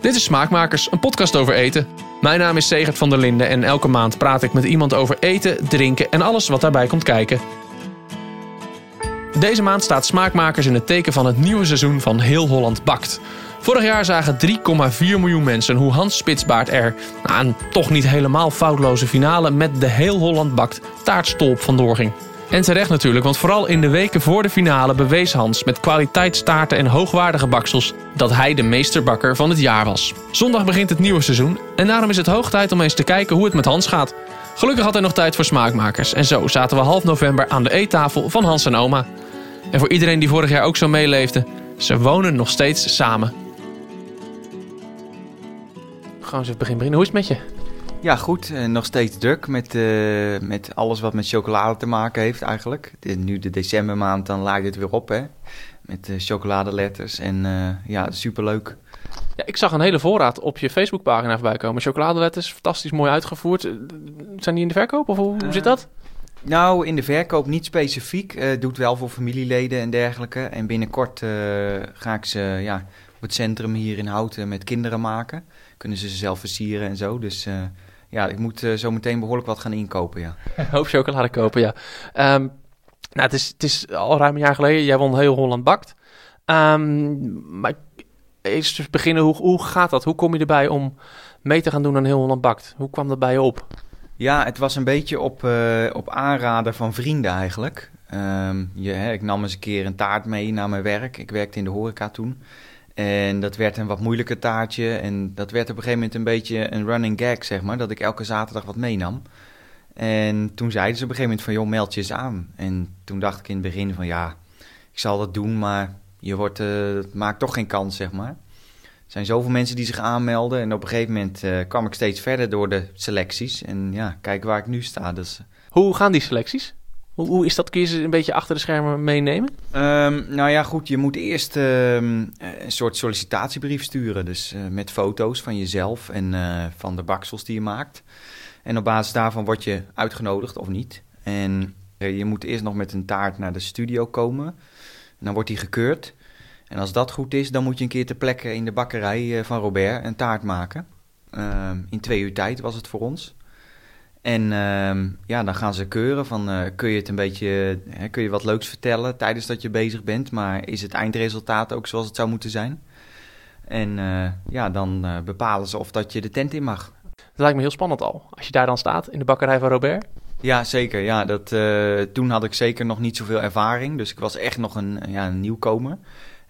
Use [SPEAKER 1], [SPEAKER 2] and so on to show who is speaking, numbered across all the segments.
[SPEAKER 1] Dit is Smaakmakers, een podcast over eten. Mijn naam is Segert van der Linden en elke maand praat ik met iemand over eten, drinken en alles wat daarbij komt kijken. Deze maand staat Smaakmakers in het teken van het nieuwe seizoen van Heel Holland Bakt. Vorig jaar zagen 3,4 miljoen mensen hoe Hans Spitsbaard er, na een toch niet helemaal foutloze finale, met de Heel Holland Bakt taartstolp vandoor ging. En terecht natuurlijk, want vooral in de weken voor de finale bewees Hans met kwaliteitstaarten en hoogwaardige baksels dat hij de meesterbakker van het jaar was. Zondag begint het nieuwe seizoen en daarom is het hoog tijd om eens te kijken hoe het met Hans gaat. Gelukkig had hij nog tijd voor smaakmakers en zo zaten we half november aan de eettafel van Hans en oma. En voor iedereen die vorig jaar ook zo meeleefde, ze wonen nog steeds samen. Gewoon eens even beginnen. Hoe is het met je?
[SPEAKER 2] Ja, goed. Eh, nog steeds druk met, eh, met alles wat met chocolade te maken heeft eigenlijk. De, nu de decembermaand, dan laait het weer op, hè. Met uh, chocoladeletters en ja, superleuk.
[SPEAKER 1] Ja, ik zag een hele voorraad op je Facebookpagina voorbij komen. Chocoladeletters, fantastisch mooi uitgevoerd. Zijn die in de verkoop of hoe, hoe zit dat?
[SPEAKER 2] Nou, in de verkoop niet specifiek. doet wel voor familieleden en dergelijke. En binnenkort ga ik ze ja, op het centrum hier in Houten met kinderen maken. Kunnen ze ze zelf versieren en zo. Dus ja, ik moet uh, zo meteen behoorlijk wat gaan inkopen, ja.
[SPEAKER 1] hoop chocolade kopen, ja. Um, nou, het is, het is al ruim een jaar geleden. Jij won heel Holland Bakt. Um, maar dus beginnen, hoe, hoe gaat dat? Hoe kom je erbij om mee te gaan doen aan heel Holland Bakt? Hoe kwam dat bij je op?
[SPEAKER 2] Ja, het was een beetje op, uh, op aanraden van vrienden eigenlijk. Um, je, hè, ik nam eens een keer een taart mee naar mijn werk. Ik werkte in de horeca toen. En dat werd een wat moeilijker taartje. En dat werd op een gegeven moment een beetje een running gag, zeg maar. Dat ik elke zaterdag wat meenam. En toen zeiden ze op een gegeven moment van, joh, meld je eens aan. En toen dacht ik in het begin van, ja, ik zal dat doen, maar je wordt, uh, maakt toch geen kans, zeg maar. Er zijn zoveel mensen die zich aanmelden. En op een gegeven moment uh, kwam ik steeds verder door de selecties. En ja, kijk waar ik nu sta. Dus...
[SPEAKER 1] Hoe gaan die selecties? Hoe, hoe is dat? Kun je ze een beetje achter de schermen meenemen?
[SPEAKER 2] Um, nou ja, goed. Je moet eerst um, een soort sollicitatiebrief sturen. Dus uh, met foto's van jezelf en uh, van de baksels die je maakt. En op basis daarvan word je uitgenodigd of niet. En je moet eerst nog met een taart naar de studio komen. En dan wordt die gekeurd. En als dat goed is, dan moet je een keer ter plekke in de bakkerij van Robert een taart maken. Um, in twee uur tijd was het voor ons. En uh, ja, dan gaan ze keuren van uh, kun je het een beetje, hè, kun je wat leuks vertellen tijdens dat je bezig bent, maar is het eindresultaat ook zoals het zou moeten zijn? En uh, ja, dan bepalen ze of dat je de tent in mag.
[SPEAKER 1] Dat lijkt me heel spannend al, als je daar dan staat in de bakkerij van Robert.
[SPEAKER 2] Ja, zeker. Ja, dat, toen had ik zeker nog niet zoveel ervaring, dus ik was echt nog een, ja, een nieuwkomer.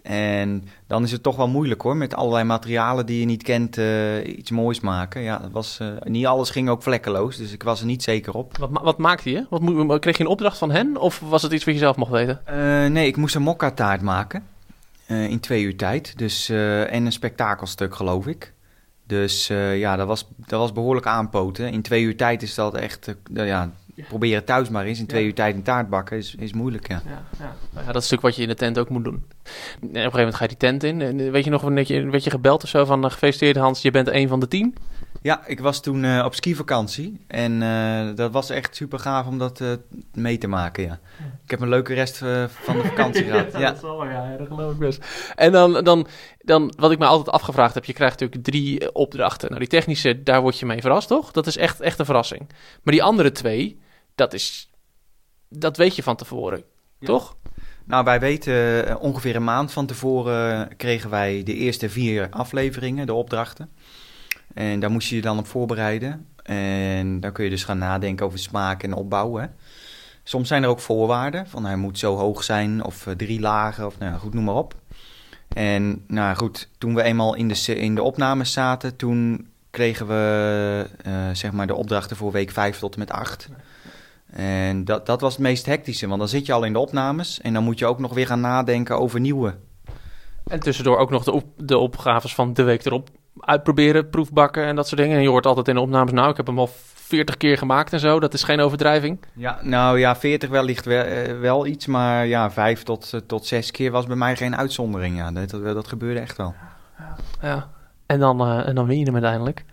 [SPEAKER 2] En dan is het toch wel moeilijk hoor, met allerlei materialen die je niet kent, uh, iets moois maken. Ja, dat was, uh, niet alles ging ook vlekkeloos, dus ik was er niet zeker op.
[SPEAKER 1] Wat, wat maakte je? Wat, kreeg je een opdracht van hen of was het iets wat je zelf mocht weten?
[SPEAKER 2] Uh, nee, ik moest een mokka taart maken in twee uur tijd. Dus, en een spektakelstuk geloof ik. Dus ja, dat was, dat was behoorlijk aanpoten. In twee uur tijd is dat echt, ja, proberen thuis maar eens in twee uur tijd een taart bakken is, is moeilijk, ja. Ja,
[SPEAKER 1] ja. Nou ja, dat is natuurlijk wat je in de tent ook moet doen. En op een gegeven moment ga je die tent in. En weet je nog, een je, werd je gebeld of zo van uh, gefeliciteerd Hans, je bent een van de tien?
[SPEAKER 2] Ja, ik was toen uh, op skivakantie en uh, dat was echt super gaaf om dat mee te maken, ja. Ik heb een leuke rest van de vakantie gehad.
[SPEAKER 1] ja, dat zal ja, dat geloof ik best. En dan, dan, dan, wat ik me altijd afgevraagd heb, je krijgt natuurlijk drie opdrachten. Nou, die technische, daar word je mee verrast, toch? Dat is echt, echt een verrassing. Maar die andere twee, dat is, dat weet je van tevoren, toch?
[SPEAKER 2] Nou, wij weten eh, ongeveer een maand van tevoren kregen wij de eerste vier afleveringen, de opdrachten. En daar moest je je dan op voorbereiden. En dan kun je dus gaan nadenken over smaak en opbouwen. Soms zijn er ook voorwaarden, van hij moet zo hoog zijn of uh, drie lagen of nou goed, noem maar op. En nou goed, toen we eenmaal in de, in de opnames zaten, toen kregen we uh, zeg maar de opdrachten voor week 5 tot en met 8. En dat, dat was het meest hectische, want dan zit je al in de opnames en dan moet je ook nog weer gaan nadenken over nieuwe.
[SPEAKER 1] En tussendoor ook nog de, op, de opgaves van de week erop uitproberen, proefbakken en dat soort dingen. En je hoort altijd in de opnames, nou, ik heb hem al 40 keer gemaakt en zo. Dat is geen overdrijving.
[SPEAKER 2] Ja, nou ja, 40 wellicht wel, uh, wel iets, maar ja, 5 tot, uh, tot 6 keer was bij mij geen uitzondering. Ja, dat, dat, dat gebeurde echt wel.
[SPEAKER 1] Ja, ja. En, dan, uh, en dan win je hem uiteindelijk.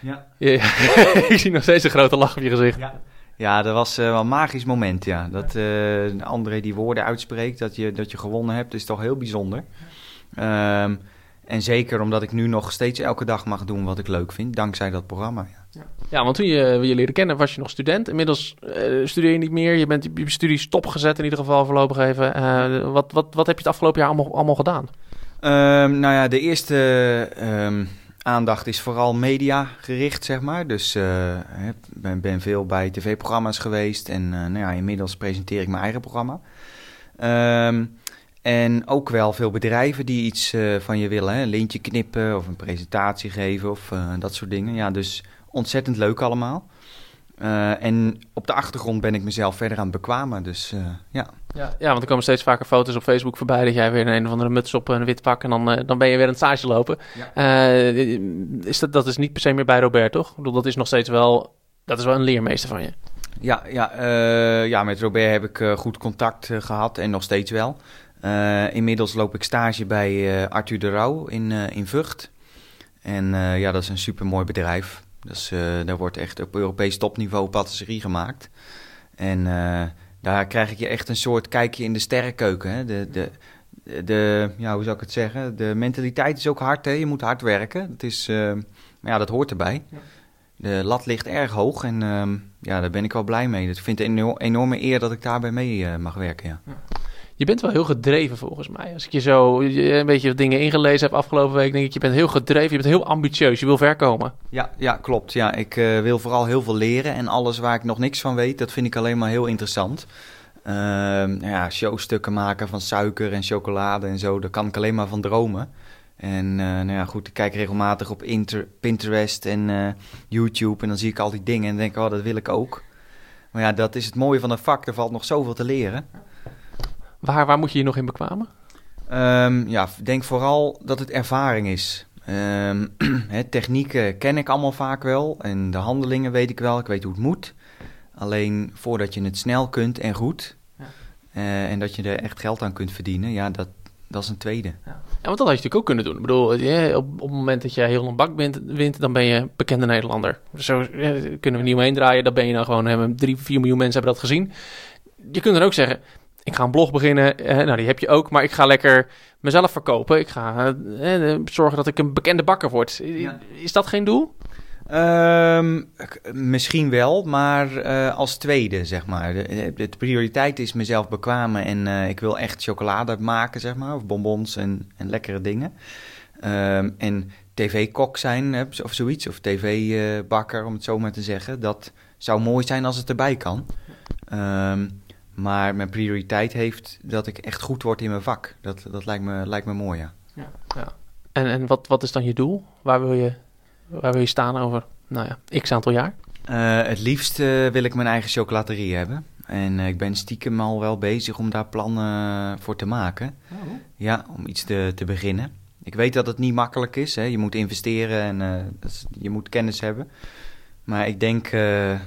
[SPEAKER 2] Ja.
[SPEAKER 1] ik zie nog steeds een grote lach op je gezicht.
[SPEAKER 2] Ja. Ja, dat was uh, wel een magisch moment, ja. Dat uh, André die woorden uitspreekt, dat je, dat je gewonnen hebt, is toch heel bijzonder. Um, En zeker omdat ik nu nog steeds elke dag mag doen wat ik leuk vind, dankzij dat programma. Ja,
[SPEAKER 1] ja want toen je, je leerde kennen was je nog student. Inmiddels uh, studeer je niet meer. Je bent je studie stopgezet in ieder geval voorlopig even. Uh, wat, wat, wat heb je het afgelopen jaar allemaal, allemaal gedaan?
[SPEAKER 2] Um, nou ja, de eerste um, aandacht is vooral media gericht, zeg maar. Dus uh, ben, ben, veel bij tv-programma's geweest en nou ja, inmiddels presenteer ik mijn eigen programma. Um, en ook wel veel bedrijven die iets uh, van je willen. Hè? Een lintje knippen of een presentatie geven of dat soort dingen. Ja, dus ontzettend leuk allemaal. Uh, en op de achtergrond ben ik mezelf verder aan het bekwamen. Dus ja.
[SPEAKER 1] ja. Ja, want er komen steeds vaker foto's op Facebook voorbij dat jij weer een, een of andere muts op een wit pak en dan, dan ben je weer aan het stage lopen. Ja. is dat, dat is niet per se meer bij Robert, toch? Ik bedoel, dat is nog steeds wel, dat is wel een leermeester van je.
[SPEAKER 2] Ja, ja, ja met Robert heb ik goed contact gehad en nog steeds wel. Inmiddels loop ik stage bij Arthur de Rauw in, in Vught. En ja, dat is een supermooi bedrijf. Dus, daar wordt echt op Europees topniveau patisserie gemaakt. En daar krijg ik je echt een soort kijkje in de sterrenkeuken. Hè? De, de, de, ja, hoe zou ik het zeggen? De mentaliteit is ook hard. Hè? Je moet hard werken. Dat, is, maar ja, dat hoort erbij. Ja. De lat ligt erg hoog en ehm, ja, daar ben ik wel blij mee. Ik vind het een enorme eer dat ik daarbij mee mag werken. Ja. ja.
[SPEAKER 1] Je bent wel heel gedreven volgens mij. Als ik je zo een beetje dingen ingelezen heb afgelopen week, denk ik, je bent heel gedreven, je bent heel ambitieus, je wil ver komen.
[SPEAKER 2] Ja, ja klopt. Ja, ik uh, wil vooral heel veel leren en alles waar ik nog niks van weet, dat vind ik alleen maar heel interessant. Uh, ja, showstukken maken van suiker en chocolade en zo, daar kan ik alleen maar van dromen. En uh, nou ja, goed, ik kijk regelmatig op Inter Pinterest en uh, YouTube en dan zie ik al die dingen en denk, oh, dat wil ik ook. Maar ja, dat is het mooie van een vak, er valt nog zoveel te leren.
[SPEAKER 1] Waar, waar moet je je nog in bekwamen?
[SPEAKER 2] Um, ja, denk vooral dat het ervaring is. Um, technieken ken ik allemaal vaak wel en de handelingen weet ik wel. Ik weet hoe het moet. Alleen voordat je het snel kunt en goed ja. uh, en dat je er echt geld aan kunt verdienen, ja, dat, dat is een tweede. Ja.
[SPEAKER 1] ja, want dat had je natuurlijk ook kunnen doen. Ik bedoel, ja, op, op het moment dat je heel een bak bent, wint, dan ben je bekende Nederlander. Zo kunnen we niet omheen draaien. Dan ben je dan gewoon, hebben drie, vier miljoen mensen hebben dat gezien. Je kunt dan ook zeggen, ik ga een blog beginnen. Eh, nou, die heb je ook. Maar ik ga lekker mezelf verkopen. Ik ga eh, eh zorgen dat ik een bekende bakker word. Is dat geen doel?
[SPEAKER 2] Um, misschien wel, maar uh, als tweede, zeg maar. De, de, prioriteit is mezelf bekwamen en uh, ik wil echt chocolade maken, zeg maar. Of bonbons en, en lekkere dingen. Um, en tv-kok zijn of zoiets, of tv-bakker, om het zo maar te zeggen. Dat zou mooi zijn als het erbij kan. Um, maar mijn prioriteit heeft dat ik echt goed word in mijn vak. Dat, dat lijkt, me, lijkt me mooi, ja. ja,
[SPEAKER 1] ja. En, en wat, wat is dan je doel? Waar wil je, waar wil je staan over, nou ja, x aantal jaar?
[SPEAKER 2] Uh, het liefst uh, wil ik mijn eigen chocolaterie hebben. En uh, ik ben stiekem al wel bezig om daar plannen voor te maken. Oh. Ja, om iets te, te beginnen. Ik weet dat het niet makkelijk is. Hè. Je moet investeren en is, je moet kennis hebben. Maar ik denk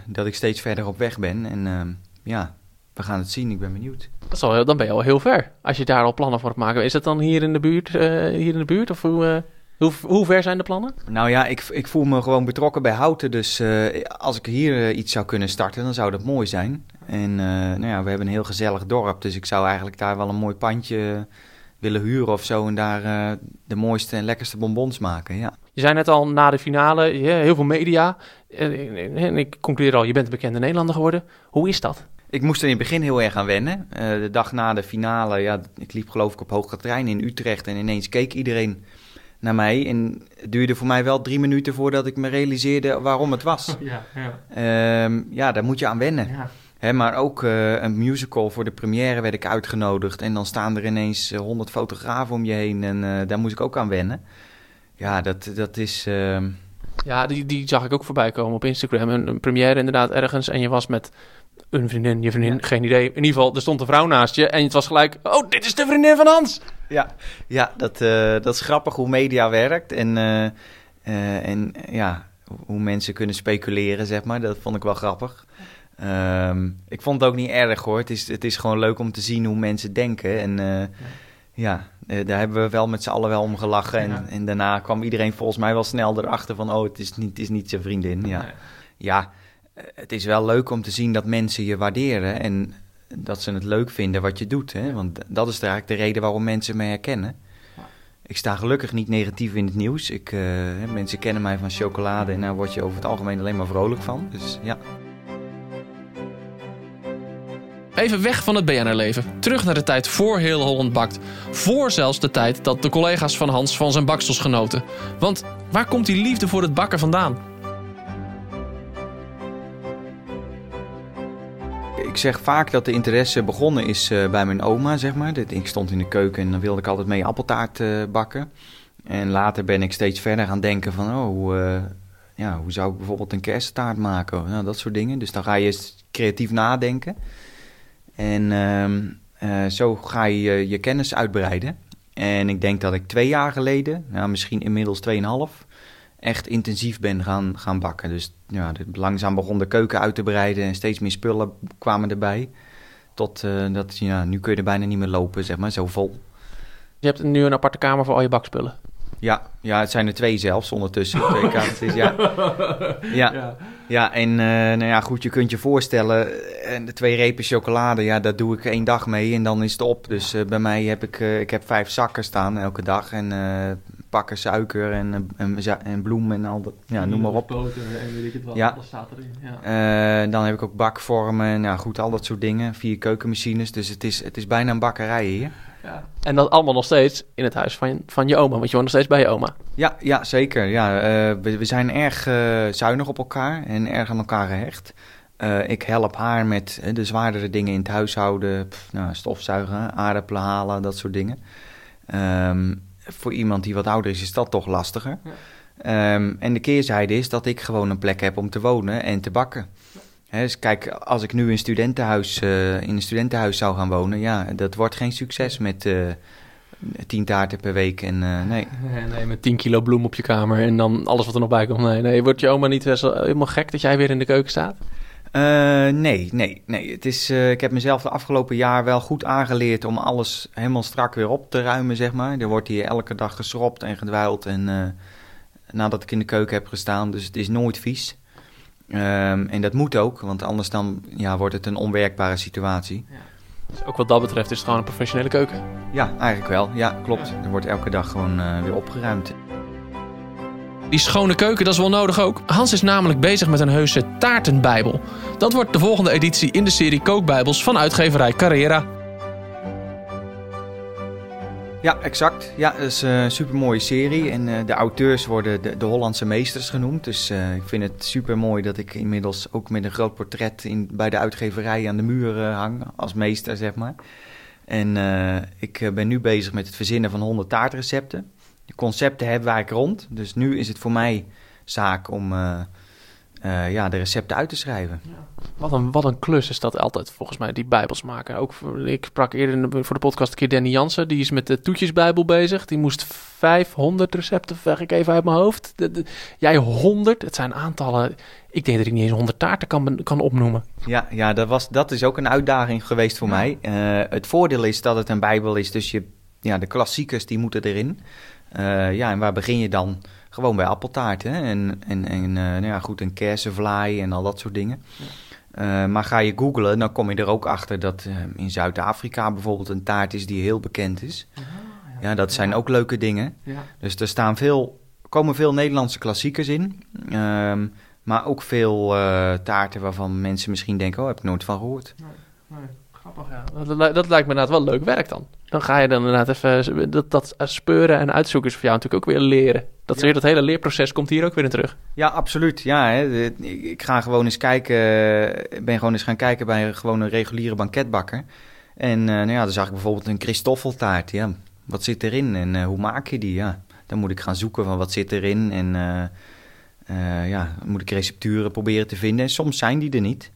[SPEAKER 2] dat ik steeds verder op weg ben. En ja, we gaan het zien. Ik ben benieuwd.
[SPEAKER 1] Dat al, dan ben je al heel ver. Als je daar al plannen voor hebt maken. Is het dan hier in de buurt? Uh, hier in de buurt of hoe, uh, hoe, hoe, ver zijn de plannen?
[SPEAKER 2] Nou ja, ik, ik voel me gewoon betrokken bij Houten. Dus uh, als ik hier iets zou kunnen starten, dan zou dat mooi zijn. En nou ja, we hebben een heel gezellig dorp. Dus ik zou eigenlijk daar wel een mooi pandje willen huren of zo. En daar de mooiste en lekkerste bonbons maken. Ja.
[SPEAKER 1] Je zei net al na de finale, heel veel media. En ik concludeer al, je bent een bekende Nederlander geworden. Hoe is dat?
[SPEAKER 2] Ik moest er in het begin heel erg aan wennen. Uh, de dag na de finale, ja, ik liep geloof ik op Hoogkaterijn in Utrecht en ineens keek iedereen naar mij. En het duurde voor mij wel drie minuten voordat ik me realiseerde waarom het was. Ja, ja. Um, ja daar moet je aan wennen. Ja. He, maar ook uh, een musical voor de première werd ik uitgenodigd. En dan staan er ineens honderd fotografen om je heen. En uh, daar moest ik ook aan wennen. Ja, dat, dat is... Uh...
[SPEAKER 1] Ja, die, die zag ik ook voorbij komen op Instagram. Een, een première inderdaad ergens. En je was met een vriendin, je vriendin, geen idee. In ieder geval, er stond een vrouw naast je en het was gelijk... Oh, dit is de vriendin van Hans!
[SPEAKER 2] Ja, ja dat, uh, dat is grappig hoe media werkt. En, uh, uh, en ja, hoe mensen kunnen speculeren, zeg maar. Dat vond ik wel grappig. Um, ik vond het ook niet erg, hoor. Het is, het is gewoon leuk om te zien hoe mensen denken. En ja, ja daar hebben we wel met z'n allen wel om gelachen. En, en daarna kwam iedereen volgens mij wel snel erachter van... Oh, het is niet, het is niet zijn vriendin, ja. Ja, eh, het is wel leuk om te zien dat mensen je waarderen en dat ze het leuk vinden wat je doet. Hè? Want dat is eigenlijk de reden waarom mensen me herkennen. Ik sta gelukkig niet negatief in het nieuws. Ik, uh, mensen kennen mij van chocolade en daar word je over het algemeen alleen maar vrolijk van. Dus ja.
[SPEAKER 1] Even weg van het BNR-leven. Terug naar de tijd voor heel Holland bakt. Voor zelfs de tijd dat de collega's van Hans van zijn baksels genoten. Want waar komt die liefde voor het bakken vandaan?
[SPEAKER 2] Ik zeg vaak dat de interesse begonnen is uh, bij mijn oma, zeg maar. Ik stond in de keuken en dan wilde ik altijd mee appeltaart uh, bakken. En later ben ik steeds verder gaan denken van, oh, uh, ja, hoe zou ik bijvoorbeeld een kersttaart maken? Nou, dat soort dingen. Dus dan ga je creatief nadenken. En uh, zo ga je je kennis uitbreiden. En ik denk dat ik twee jaar geleden, nou, misschien inmiddels tweeënhalf, echt intensief ben gaan, gaan bakken. Dus ja, langzaam begon de keuken uit te breiden en steeds meer spullen kwamen erbij. Tot uh, dat, ja, nu kun je er bijna niet meer lopen, zeg maar, zo vol.
[SPEAKER 1] Je hebt nu een aparte kamer voor al je bakspullen?
[SPEAKER 2] Ja, ja het zijn er twee zelfs ondertussen. twee kamers, ja. ja. Ja, en uh, nou ja, goed, je kunt je voorstellen, en de twee repen chocolade, ja, dat doe ik één dag mee en dan is het op. Dus uh, bij mij heb ik, uh, ik heb vijf zakken staan elke dag en pakken suiker en, en, en bloem en al dat, ja, noem maar op.
[SPEAKER 1] Boter en weet ik het wel,
[SPEAKER 2] ja.
[SPEAKER 1] alles staat erin. Ja.
[SPEAKER 2] dan heb ik ook bakvormen en ja, goed, al dat soort dingen. Vier keukenmachines, dus het is, het is bijna een bakkerij hier.
[SPEAKER 1] Ja. En dat allemaal nog steeds in het huis van, van je oma, want je woont nog steeds bij je oma.
[SPEAKER 2] Ja, ja zeker. Ja, uh, we, we, zijn erg uh, zuinig op elkaar en erg aan elkaar gehecht. Uh, ik help haar met de zwaardere dingen in het huishouden, pff, nou, stofzuigen, aardappelen halen, dat soort dingen. Um, voor iemand die wat ouder is, is dat toch lastiger. Ja. Um, en de keerzijde is dat ik gewoon een plek heb om te wonen en te bakken. He, dus kijk, als ik nu in, studentenhuis, uh, in een studentenhuis zou gaan wonen, ja, dat wordt geen succes met uh, tien taarten per week. En, uh, nee.
[SPEAKER 1] nee, met tien kilo bloem op je kamer en dan alles wat er nog bij komt. Nee, nee. Wordt je oma niet helemaal gek dat jij weer in de keuken staat?
[SPEAKER 2] Nee, nee, nee. Het is, ik heb mezelf de afgelopen jaar wel goed aangeleerd om alles helemaal strak weer op te ruimen, zeg maar. Er wordt hier elke dag geschropt en gedwijld en nadat ik in de keuken heb gestaan, dus het is nooit vies. Um, en dat moet ook, want anders dan ja, wordt het een onwerkbare situatie. Ja.
[SPEAKER 1] Dus ook wat dat betreft is het gewoon een professionele keuken?
[SPEAKER 2] Ja, eigenlijk wel. Ja, klopt. Er wordt elke dag gewoon weer opgeruimd.
[SPEAKER 1] Die schone keuken, dat is wel nodig ook. Hans is namelijk bezig met een heuse taartenbijbel. Dat wordt de volgende editie in de serie kookbijbels van uitgeverij Carrera.
[SPEAKER 2] Ja, exact. Ja, dat is een supermooie serie. En uh, de auteurs worden de, de, Hollandse meesters genoemd. Dus uh, ik vind het super mooi dat ik inmiddels ook met een groot portret in, bij de uitgeverij aan de muur hang. Als meester, zeg maar. En ik ben nu bezig met het verzinnen van 100 taartrecepten. De concepten hebben wij rond. Dus nu is het voor mij zaak om uh, ja, de recepten uit te schrijven. Ja.
[SPEAKER 1] Wat, een, wat een klus is dat altijd, volgens mij, die bijbels maken. Ook, ik sprak eerder voor de podcast een keer Danny Jansen, die is met de toetjesbijbel bezig. Die moest 500 recepten, zeg ik even uit mijn hoofd. De, jij 100, het zijn aantallen, ik denk dat ik niet eens 100 taarten kan, kan opnoemen.
[SPEAKER 2] Ja, ja dat, was, dat is ook een uitdaging geweest voor mij. Uh, het voordeel is dat het een bijbel is, dus je, ja, de klassiekers die moeten erin. Uh, ja, en waar begin je dan? Gewoon bij appeltaart. Hè? En, en, en uh, nou ja, goed, een kersenvlaai en al dat soort dingen. Ja. Uh, maar ga je googlen, dan kom je er ook achter dat uh, in Zuid-Afrika bijvoorbeeld een taart is die heel bekend is. Aha, ja, ja, dat zijn ook leuke dingen. Dus er staan veel, komen veel Nederlandse klassiekers in. Um, maar ook veel taarten waarvan mensen misschien denken, oh, heb ik nooit van gehoord.
[SPEAKER 1] Nee, nee. Grappig, ja. Dat, dat, lijkt me inderdaad wel leuk werk dan. Dan ga je dan inderdaad even... Dat, dat speuren en uitzoeken is voor jou natuurlijk ook weer leren. Dat, ja. dat hele leerproces komt hier ook weer in terug.
[SPEAKER 2] Ja, absoluut. Ja, hè. Ik ga gewoon eens kijken... ben gewoon eens gaan kijken bij gewoon een reguliere banketbakker. En uh, nou ja, dan zag ik bijvoorbeeld een Christoffeltaart. Ja, wat zit erin en uh, hoe maak je die? Ja, dan moet ik gaan zoeken van wat zit erin. En uh, ja, moet ik recepturen proberen te vinden. En soms zijn die er niet.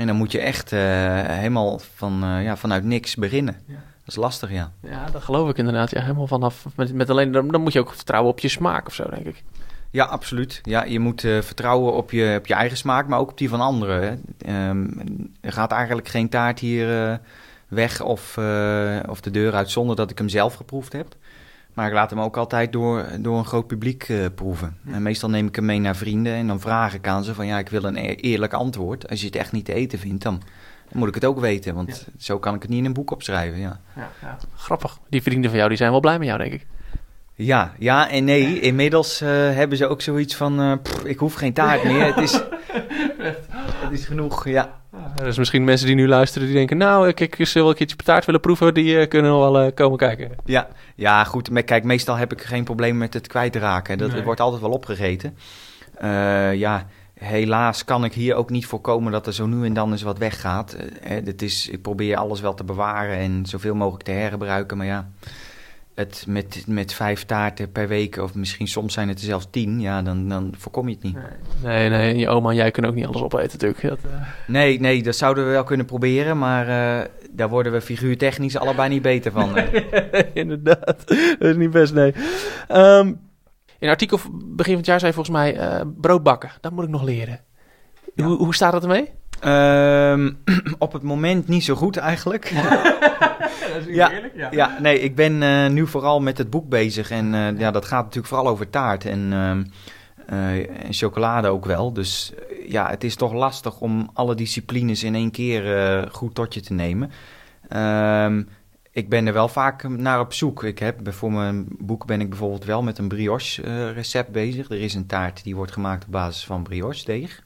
[SPEAKER 2] En dan moet je echt helemaal van, ja, vanuit niks beginnen. Ja. Dat is lastig, ja.
[SPEAKER 1] Ja, dat geloof ik inderdaad. Ja, helemaal vanaf. Met, met alleen, dan, dan moet je ook vertrouwen op je smaak of zo, denk ik.
[SPEAKER 2] Ja, absoluut. Ja, je moet uh, vertrouwen op je, op je eigen smaak, maar ook op die van anderen. Um, er gaat eigenlijk geen taart hier weg of, of de deur uit zonder dat ik hem zelf geproefd heb. Maar ik laat hem ook altijd door, door een groot publiek proeven. Ja. En meestal neem ik hem mee naar vrienden en dan vraag ik aan ze van... ja, ik wil een e-, eerlijk antwoord. Als je het echt niet te eten vindt, dan dan moet ik het ook weten, want ja. zo kan ik het niet in een boek opschrijven. Ja.
[SPEAKER 1] Ja, ja. Grappig. Die vrienden van jou die zijn wel blij met jou, denk ik.
[SPEAKER 2] Ja, ja en nee. Inmiddels uh, hebben ze ook zoiets van, uh, pff, ik hoef geen taart meer. Het is, het is genoeg, ja.
[SPEAKER 1] Er is misschien mensen die nu luisteren die denken... nou, ik, ik wil een keertje taart willen proeven... die uh, kunnen wel uh, komen kijken.
[SPEAKER 2] Ja, ja goed. Kijk, meestal heb ik geen probleem met het kwijtraken. Dat nee. wordt altijd wel opgegeten. Uh, ja, helaas kan ik hier ook niet voorkomen... dat er zo nu en dan eens wat weggaat. het is, ik probeer alles wel te bewaren... en zoveel mogelijk te hergebruiken. Maar ja, het met, met vijf taarten per week... of misschien soms zijn het er zelfs tien... ja, dan, dan voorkom je het niet.
[SPEAKER 1] Nee, nee, je oma en jij kunnen ook niet alles opeten natuurlijk. Dat, uh...
[SPEAKER 2] Nee, nee, dat zouden we wel kunnen proberen... maar uh, daar worden we figuurtechnisch allebei niet beter van.
[SPEAKER 1] Inderdaad, dat is niet best, nee. Um, in een artikel begin van het jaar zei volgens mij... Uh, brood bakken, dat moet ik nog leren. Ja. Hoe, hoe staat het ermee?
[SPEAKER 2] Um, op het moment niet zo goed eigenlijk.
[SPEAKER 1] dat is ja, eerlijk, ja.
[SPEAKER 2] ja, nee, ik ben uh, nu vooral met het boek bezig. En uh, ja, dat gaat natuurlijk vooral over taart en, uh, en chocolade ook wel. Dus ja, het is toch lastig om alle disciplines in één keer goed tot je te nemen. Um, ik ben er wel vaak naar op zoek. Ik heb, voor mijn boek ben ik bijvoorbeeld wel met een brioche recept bezig. Er is een taart die wordt gemaakt op basis van brioche deeg.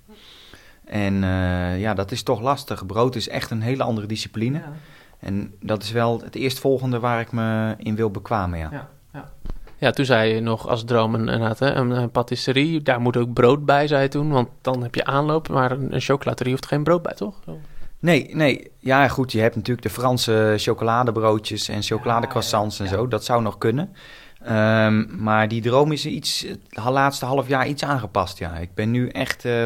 [SPEAKER 2] En uh, ja, dat is toch lastig. Brood is echt een hele andere discipline. Ja. En dat is wel het eerstvolgende waar ik me in wil bekwamen, ja.
[SPEAKER 1] ja, ja. ja toen zei je nog als droom een, een, een, een patisserie. Daar moet ook brood bij, zei je toen. Want dan heb je aanloop. Maar een, een chocolaterie hoeft geen brood bij, toch?
[SPEAKER 2] Nee, nee. Ja, goed. Je hebt natuurlijk de Franse chocoladebroodjes en chocoladecroissants ja, en zo. Dat zou nog kunnen. Um, maar die droom is iets, het laatste half jaar iets aangepast, ja. Ik ben nu echt... Uh,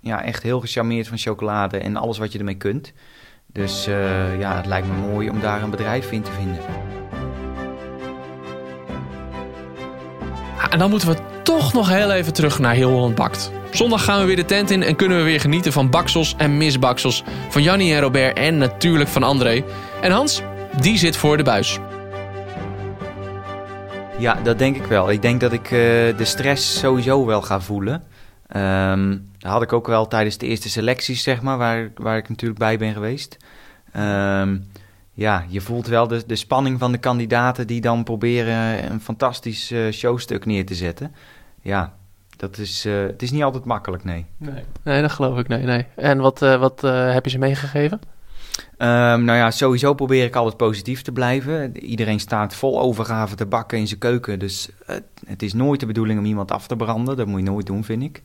[SPEAKER 2] ja, echt heel gecharmeerd van chocolade en alles wat je ermee kunt. Dus uh, ja, het lijkt me mooi om daar een bedrijf in te vinden.
[SPEAKER 1] en dan moeten we toch nog heel even terug naar Heel Holland Bakt. Zondag gaan we weer de tent in en kunnen we weer genieten van baksels en misbaksels. Van Jannie en Robert en natuurlijk van André. En Hans, die zit voor de buis.
[SPEAKER 2] Ja, dat denk ik wel. Ik denk dat ik uh, de stress sowieso wel ga voelen. Um, dat had ik ook wel tijdens de eerste selecties, zeg maar, waar, waar ik natuurlijk bij ben geweest. Um, ja, je voelt wel de, de spanning van de kandidaten die dan proberen een fantastisch uh, showstuk neer te zetten. Ja, dat is, uh, het is niet altijd makkelijk, nee.
[SPEAKER 1] Nee, nee dat geloof ik, nee. nee. En wat, uh, wat heb je ze meegegeven?
[SPEAKER 2] Um, nou ja, sowieso probeer ik altijd positief te blijven. Iedereen staat vol overgave te bakken in zijn keuken. Dus het, het is nooit de bedoeling om iemand af te branden. Dat moet je nooit doen, vind ik.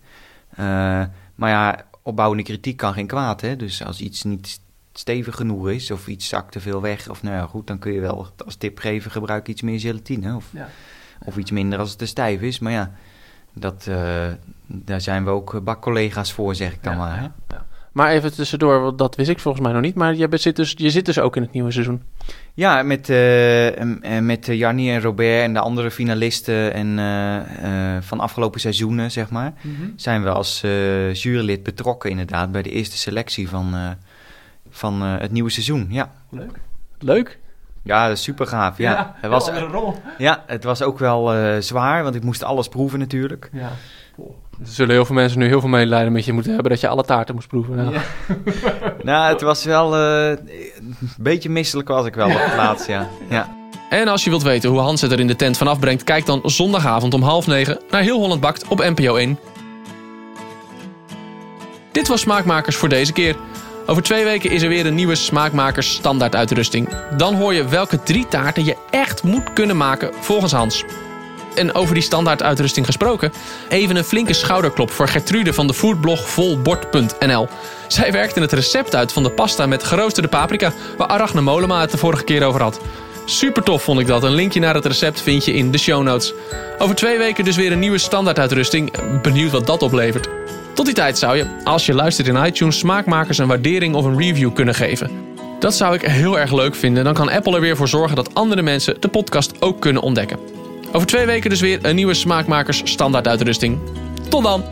[SPEAKER 2] Uh, maar ja, opbouwende kritiek kan geen kwaad. Hè? Dus als iets niet stevig genoeg is of iets zakt te veel weg, of nou ja, goed, dan kun je wel als tip geven: gebruik iets meer gelatine. Of, ja. of iets minder als het te stijf is. Maar ja, dat, uh, daar zijn we ook bakcollega's voor, zeg ik dan
[SPEAKER 1] ja,
[SPEAKER 2] maar. Hè?
[SPEAKER 1] Ja, maar even tussendoor, want dat wist ik volgens mij nog niet. Maar je zit dus, je zit dus ook in het nieuwe seizoen.
[SPEAKER 2] Ja, met, uh, met Jannie en Robert en de andere finalisten en, uh, uh, van afgelopen seizoenen, zeg maar, mm -hmm. zijn we als jurylid betrokken inderdaad bij de eerste selectie van, van het nieuwe seizoen. Ja.
[SPEAKER 1] Leuk. Leuk?
[SPEAKER 2] Ja, super gaaf. Ja, ja het was, een rol. Ja, het was ook wel zwaar, want ik moest alles proeven natuurlijk.
[SPEAKER 1] Ja. Er zullen heel veel mensen nu heel veel medelijden met je moeten hebben dat je alle taarten moest proeven. Nou, ja.
[SPEAKER 2] nou het was wel uh, een beetje misselijk was ik wel op het laatst, ja. ja.
[SPEAKER 1] En als je wilt weten hoe Hans het er in de tent vanaf brengt, kijk dan zondagavond om half negen naar Heel Holland Bakt op NPO 1. Dit was Smaakmakers voor deze keer. Over twee weken is er weer een nieuwe Smaakmakers standaard uitrusting. Dan hoor je welke drie taarten je echt moet kunnen maken volgens Hans. En over die standaarduitrusting gesproken, even een flinke schouderklop voor Gertrude van de foodblog volbord.nl. Zij werkte het recept uit van de pasta met geroosterde paprika, waar Arachne Molema het de vorige keer over had. Super tof vond ik dat. Een linkje naar het recept vind je in de show notes. Over twee weken dus weer een nieuwe standaarduitrusting. Benieuwd wat dat oplevert. Tot die tijd zou je, als je luistert in iTunes, smaakmakers een waardering of een review kunnen geven. Dat zou ik heel erg leuk vinden. Dan kan Apple er weer voor zorgen dat andere mensen de podcast ook kunnen ontdekken. Over twee weken dus weer een nieuwe Smaakmakers standaard uitrusting. Tot dan!